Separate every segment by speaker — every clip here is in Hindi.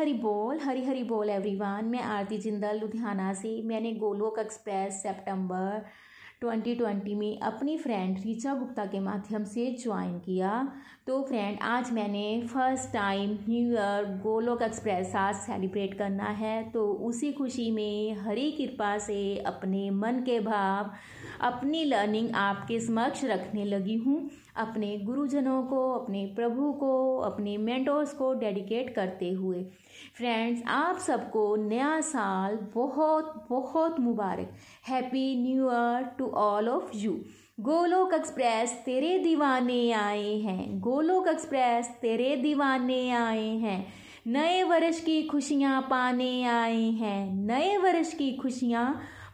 Speaker 1: हरी बोल हरी हरी बोल एवरीवन मैं आरती जिंदल, लुधियाना से। मैंने गोलोक एक्सप्रेस, सितंबर 2020 में अपनी फ्रेंड रीचा गुप्ता के माध्यम से ज्वाइन किया। तो फ्रेंड, आज मैंने first time new year Golok express आज सेलिब्रेट करना है। तो उसी खुशी में हरी कृपा से अपने मन के भाव, अपनी लर्निंग आपके समक्ष रखने लगी हूँ। अपने गुरुजनों को, अपने प्रभु को, अपने मेंटोर्स को डेडिकेट करते हुए। फ्रेंड्स, आप सबको नया साल बहुत बहुत मुबारक। Happy new year to all of you Golok express तेरे दीवाने आए हैं गोलोक एक्सप्रेस तेरे दीवाने आए हैं नए वर्ष की खुशियाँ पाने आए हैं नए वर्ष की खुशियाँ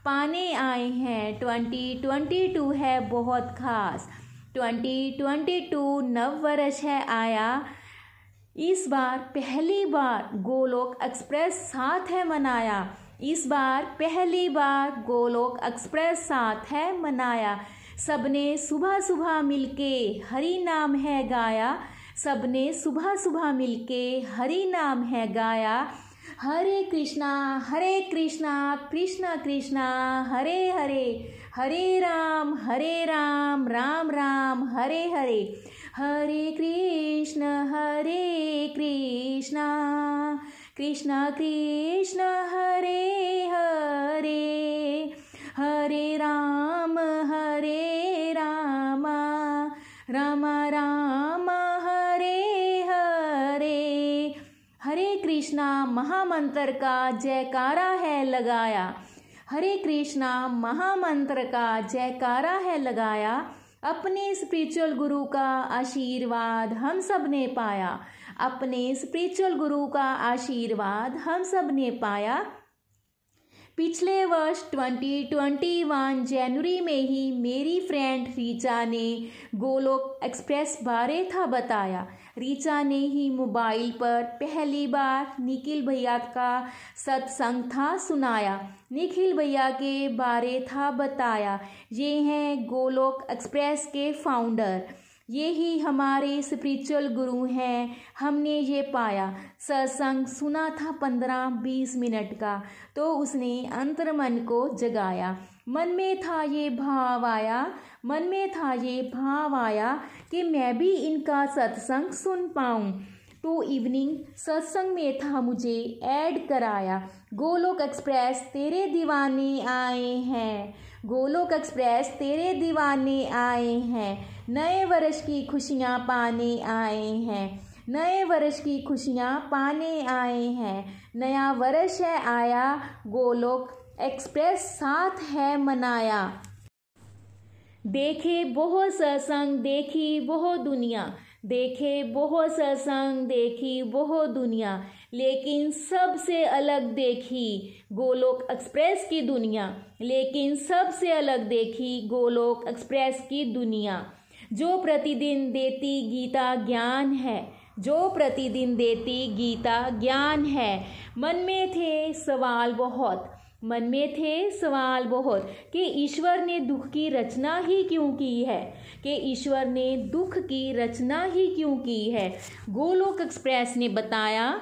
Speaker 1: पाने आए हैं ट्वेंटी ट्वेंटी टू है बहुत खास ट्वेंटी ट्वेंटी टू नव वर्ष है आया इस बार पहली बार गोलोक एक्सप्रेस साथ है मनाया इस बार पहली बार गोलोक एक्सप्रेस साथ है मनाया। सबने सुबह सुबह मिलके हरी नाम है गाया। सबने सुबह सुबह मिलके हरी नाम है गाया। हरे कृष्णा हरे कृष्णा कृष्णा कृष्णा, हरे हरे। हरे राम हरे राम राम राम, हरे हरे। हरे कृष्ण हरे कृष्ण। कृष्ण कृष्ण हरे हरे। हरे राम हरे राम। राम राम, हरे हरे। हरे कृष्णा, महामंत्र का जयकारा है लगाया। हरे कृष्णा, महामंत्र का जयकारा है लगाया। अपने स्पिरिचुअल गुरु का आशीर्वाद हम सबने पाया। अपने स्पिरिचुअल गुरु का आशीर्वाद हम सबने पाया। पिछले वर्ष 2021 जनवरी में ही मेरी फ्रेंड रीचा ने गोलोक एक्सप्रेस बारे था बताया। रीचा ने ही मोबाइल पर पहली बार निखिल भैया का सत्संग था सुनाया। निखिल भैया के बारे था बताया। ये हैं गोलोक एक्सप्रेस के फाउंडर ये ही हमारे स्पिरिचुअल गुरु हैं। हमने ये पाया। सत्संग सुना था पंद्रह बीस मिनट का तो उसने अंतर मन को जगाया। मन में था ये भाव आया, मन में था ये भाव आया कि मैं भी इनका सत्संग सुन पाऊँ। तो इवनिंग सत्संग में था मुझे ऐड कराया। गोलोक एक्सप्रेस तेरे दीवाने आए हैं। गोलोक एक्सप्रेस, तेरे दीवाने आए हैं। नए वर्ष की खुशियाँ पाने आए हैं। नए वर्ष की खुशियाँ पाने आए हैं। नया वर्ष है आया, गोलोक एक्सप्रेस साथ है मनाया। देखे बहुत सत्संग, देखी बहुत दुनिया। देखे बहुत सत्संग, देखी बहुत दुनिया, लेकिन सबसे अलग देखी गोलोक एक्सप्रेस की दुनिया, लेकिन सबसे अलग देखी गोलोक एक्सप्रेस की दुनिया। जो प्रतिदिन देती गीता ज्ञान है, जो प्रतिदिन देती गीता ज्ञान है, मन में थे सवाल बहुत। मन में थे सवाल बहुत कि ईश्वर ने दुख की रचना ही क्यों की है? कि ईश्वर ने दुख की रचना ही क्यों की है? गोलोक एक्सप्रेस ने बताया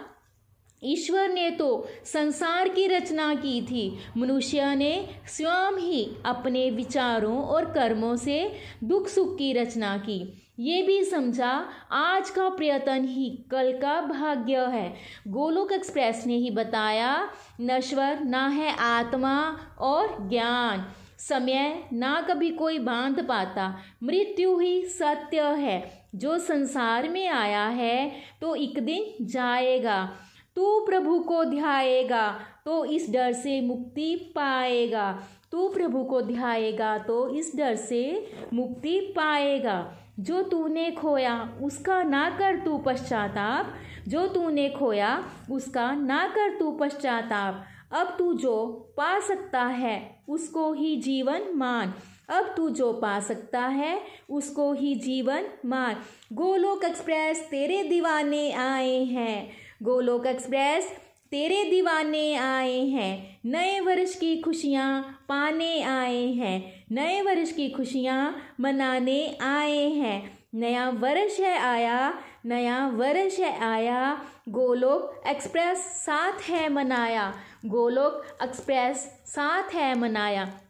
Speaker 1: ईश्वर ने तो संसार की रचना की थी। मनुष्य ने स्वयं ही अपने विचारों और कर्मों से दुख सुख की रचना की। ये भी समझा, आज का प्रयत्न ही कल का भाग्य है। गोलोक एक्सप्रेस ने ही बताया नश्वर ना है आत्मा और ज्ञान। समय, ना कभी कोई बाँध पाता। मृत्यु ही सत्य है। जो संसार में आया है तो एक दिन जाएगा। तू प्रभु को ध्याएगा तो इस डर से मुक्ति पाएगा। तू प्रभु को ध्याएगा तो इस डर से मुक्ति पाएगा। जो तूने खोया, उसका ना कर तू पश्चाताप। जो तूने खोया, उसका ना कर तू पश्चाताप। अब तू जो पा सकता है, उसको ही जीवन मान। अब तू जो पा सकता है, उसको ही जीवन मान। गोलोक एक्सप्रेस, तेरे दीवाने आए हैं। गोलोक एक्सप्रेस, तेरे दीवाने आए हैं। नए वर्ष की खुशियाँ पाने आए हैं। नए वर्ष की खुशियाँ मनाने आए हैं। नया वर्ष है आया, नया वर्ष है आया। गोलोक एक्सप्रेस साथ है मनाया। गोलोक एक्सप्रेस साथ है मनाया।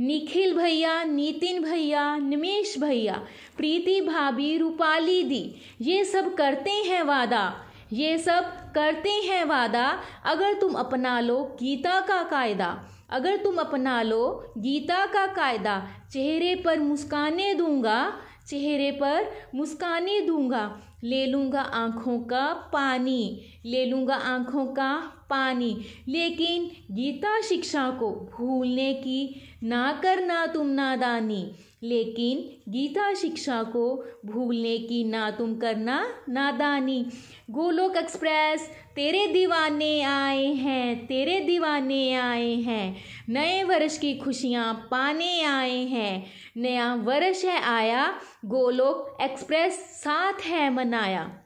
Speaker 1: निखिल भैया, नितिन भैया, निमेश भैया, प्रीति भाभी, रूपाली दी, ये सब करते हैं वादा। ये सब करते हैं वादा। अगर तुम अपना लो गीता का कायदा। अगर तुम अपना लो गीता का कायदा। चेहरे पर मुस्काने दूँगा। चेहरे पर मुस्काने दूँगा। ले लूँगा आँखों का पानी। ले लूँगा आँखों का पानी। लेकिन गीता शिक्षा को भूलने की ना करना तुम नादानी। लेकिन गीता शिक्षा को भूलने की ना तुम करना नादानी। गोलोक एक्सप्रेस, तेरे दीवाने आए हैं, तेरे दीवाने आए हैं। नए वर्ष की खुशियाँ पाने आए हैं। नया वर्ष है आया, गोलोक एक्सप्रेस साथ है मनाया।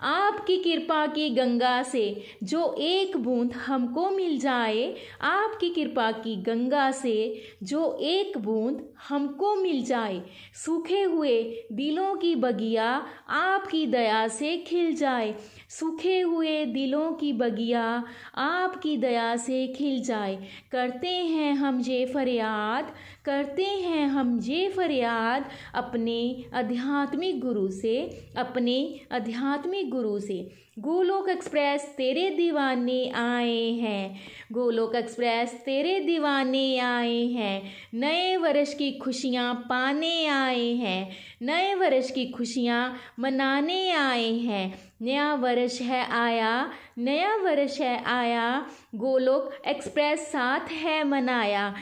Speaker 1: आपकी कृपा की गंगा से जो एक बूंद हमको मिल जाए, आपकी कृपा की गंगा से जो एक बूंद हमको मिल जाए, सूखे हुए दिलों की बगिया आपकी दया से खिल जाए, सूखे हुए दिलों की बगिया आपकी दया से खिल जाए। करते हैं हम ये फरियाद करते हैं हम ये फरियाद अपने आध्यात्मिक गुरु से, अपने आध्यात्मिक गुरु से। गोलोक एक्सप्रेस तेरे दीवाने आए हैं। गोलोक एक्सप्रेस तेरे दीवाने आए हैं। नए वर्ष की खुशियाँ पाने आए हैं। नए वर्ष की खुशियाँ मनाने आए हैं। नया वर्ष है आया, नया वर्ष है आया। गोलोक एक्सप्रेस साथ है मनाया।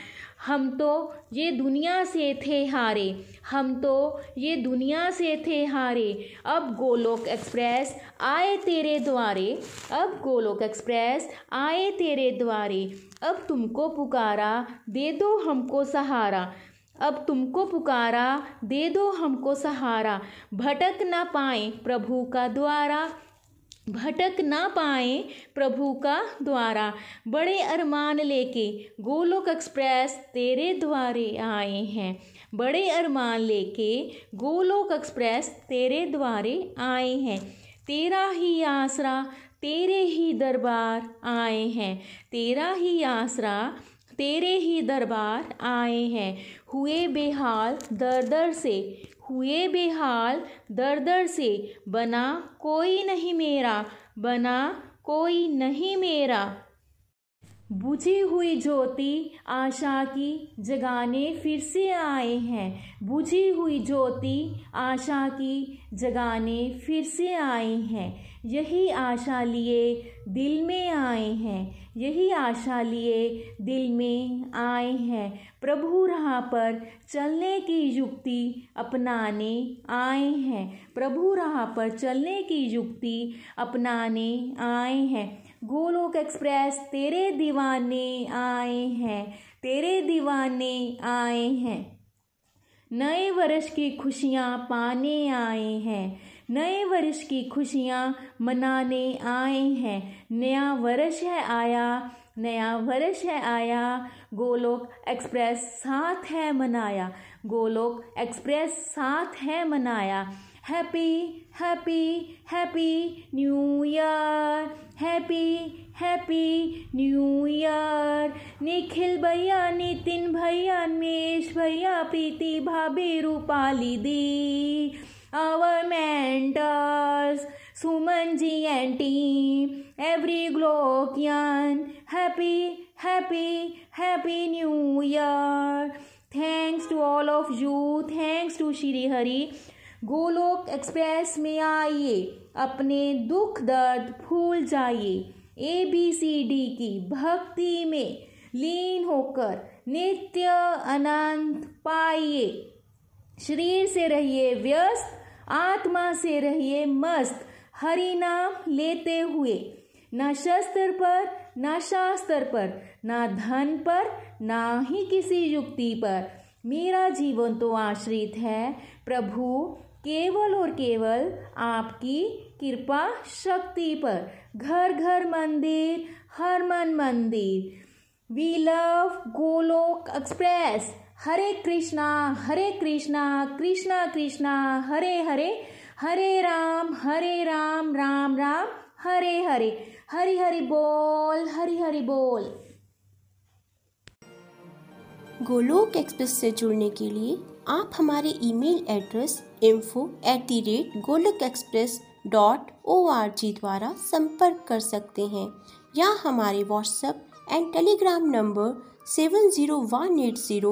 Speaker 1: हम तो ये दुनिया से थे हारे, हम तो ये दुनिया से थे हारे। अब गोलोक एक्सप्रेस आए तेरे द्वारे, अब गोलोक एक्सप्रेस आए तेरे द्वारे। अब तुमको पुकारा, दे दो हमको सहारा। अब तुमको पुकारा, दे दो हमको सहारा। भटक ना पाए प्रभु का द्वारा। भटक ना पाए प्रभु का द्वारा। बड़े अरमान लेके गोलोक एक्सप्रेस तेरे द्वारे आए हैं। बड़े अरमान लेके गोलोक एक्सप्रेस तेरे द्वारे आए हैं। तेरा ही आसरा, तेरे ही दरबार आए हैं। तेरा ही आसरा, तेरे ही दरबार आए हैं। हुए बेहाल दर दर से हुए बेहाल दर दर से, बना कोई नहीं मेरा, बना कोई नहीं मेरा। बुझी हुई ज्योति आशा की जगाने फिर से आए हैं। बुझी हुई ज्योति आशा की जगाने फिर से आए हैं। यही आशा लिए दिल में आए हैं, यही आशा लिए दिल में आए हैं। प्रभु राह पर चलने की युक्ति अपनाने आए हैं। प्रभु राह पर चलने की युक्ति अपनाने आए हैं। गोलोक एक्सप्रेस, तेरे दीवाने आए हैं, तेरे दीवाने आए हैं। नए वर्ष की खुशियाँ पाने आए हैं। नए वर्ष की खुशियाँ मनाने आए हैं। नया वर्ष है आया, नया वर्ष है आया। गोलोक एक्सप्रेस साथ है मनाया, गोलोक एक्सप्रेस साथ है मनाया। Happy happy happy new year, happy happy new year. Nikhil भैया, नितिन भैया मेश भैया, प्रीति भाभी, रूपाली दी। Our mentors, Sumanji and team, every Glokian, happy, happy, happy new year. Thanks to all of you, thanks to Shri Hari. Golok express में आइए अपने दुख दर्द भूल जाइए ए बी सी डी की भक्ति में लीन होकर नित्य अनंत पाइए शरीर से रहिए व्यस्त आत्मा से रहिए मस्त, हरि नाम लेते हुए। न शस्त्र पर, न शास्त्र पर, न धन पर, ना ही किसी युक्ति पर। मेरा जीवन तो आश्रित है, प्रभु, केवल और केवल आपकी कृपा शक्ति पर। घर घर मंदिर, हर मन मंदिर। वी लव गोलोक एक्सप्रेस हरे कृष्णा हरे कृष्णा कृष्णा कृष्णा, हरे हरे हरे राम हरे राम राम राम, हरे हरे, हरि हरि बोल, हरि हरि बोल।
Speaker 2: गोलोक एक्सप्रेस से जुड़ने के लिए आप हमारे email address info at the rate Golok express dot O R G द्वारा संपर्क कर सकते हैं या हमारे WhatsApp and Telegram number seven zero one eight zero